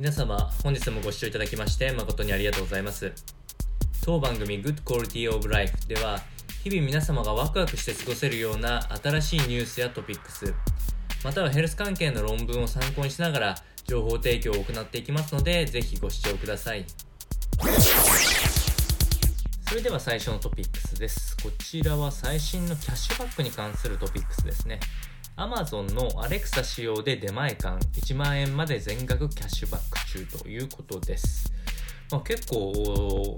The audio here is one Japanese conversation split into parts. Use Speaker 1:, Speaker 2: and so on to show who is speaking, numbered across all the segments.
Speaker 1: 皆様本日もご視聴いただきまして誠にありがとうございます。当番組 Good Quality of Life では日々皆様がワクワクして過ごせるような新しいニュースやトピックスまたはヘルス関係の論文を参考にしながら情報提供を行っていきますのでぜひご視聴ください。それでは最初のトピックスです。こちらは最新のキャッシュバックに関するトピックスですね。Amazon の Alexa 仕様で出前館1万円まで全額キャッシュバック中ということです。まあ、結構、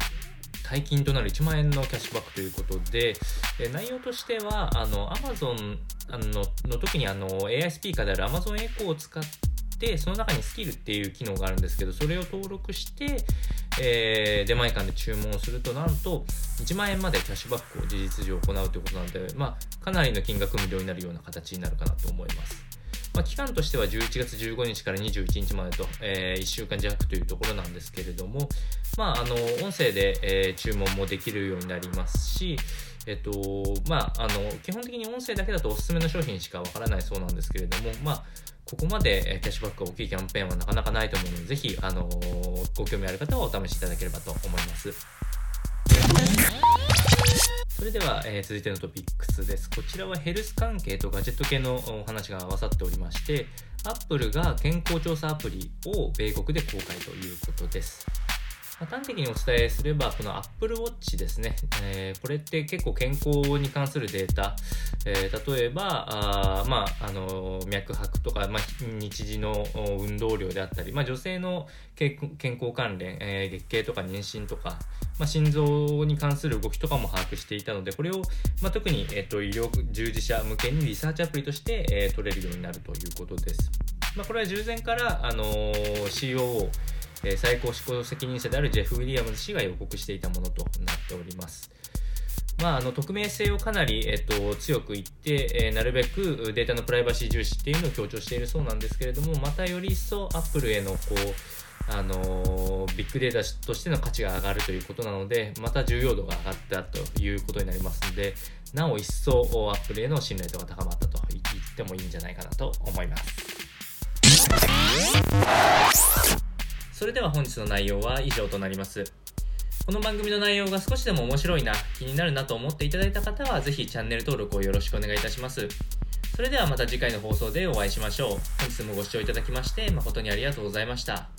Speaker 1: 大金となる1万円のキャッシュバックということで、え内容としては、あの、Amazon あのの時にあの AI スピーカーである Amazon Echo を使って、その中にスキルっていう機能があるんですけど、それを登録して、えー、出前館で注文すると、なんと1万円までキャッシュバックを事実上行うということなので、まあ、かなりの金額無料になるような形になるかなと思います。まあ、期間としては11月15日から21日までと、えー、1週間弱というところなんですけれども、まあ、あの、音声で、えー、注文もできるようになりますし、えっと、まあ、あの、基本的に音声だけだとおすすめの商品しかわからないそうなんですけれども、まあ、ここまでキャッシュバックが大きいキャンペーンはなかなかないと思うので、ぜひ、あの、ご興味ある方はお試しいただければと思います。それでは、えー、続いてのトピックスです。こちらはヘルス関係とガジェット系のお話が合わさっておりまして、Apple が健康調査アプリを米国で公開ということです。ま端的にお伝えすれば、この Apple Watch ですね、えー、これって結構健康に関するデータ、えー、例えば、あまあ、あの脈拍とか、まあ、日時の運動量であったり、まあ、女性の健康関連、えー、月経とか妊娠とか、まあ、心臓に関する動きとかも把握していたので、これを、まあ、特に、えーと、医療従事者向けにリサーチアプリとして、えー、取れるようになるということです。まあ、これは従前から、あのー、COO、え最高執行責任者であるジェフ・ウィリアムズ氏が予告していたものとなっております。まあ、あの匿名性をかなり、えっと、強く言って、えー、なるべくデータのプライバシー重視っていうのを強調しているそうなんですけれども、またより一層アップルへのこう、あのー、ビッグデータとしての価値が上がるということなので、また重要度が上がったということになりますので、なお一層アップルへの信頼度が高まったと言ってもいいんじゃないかなと思います。それでは本日の内容は以上となります。この番組の内容が少しでも面白いな、気になるなと思っていただいた方は、ぜひチャンネル登録をよろしくお願いいたします。それではまた次回の放送でお会いしましょう。本日もご視聴いただきまして誠にありがとうございました。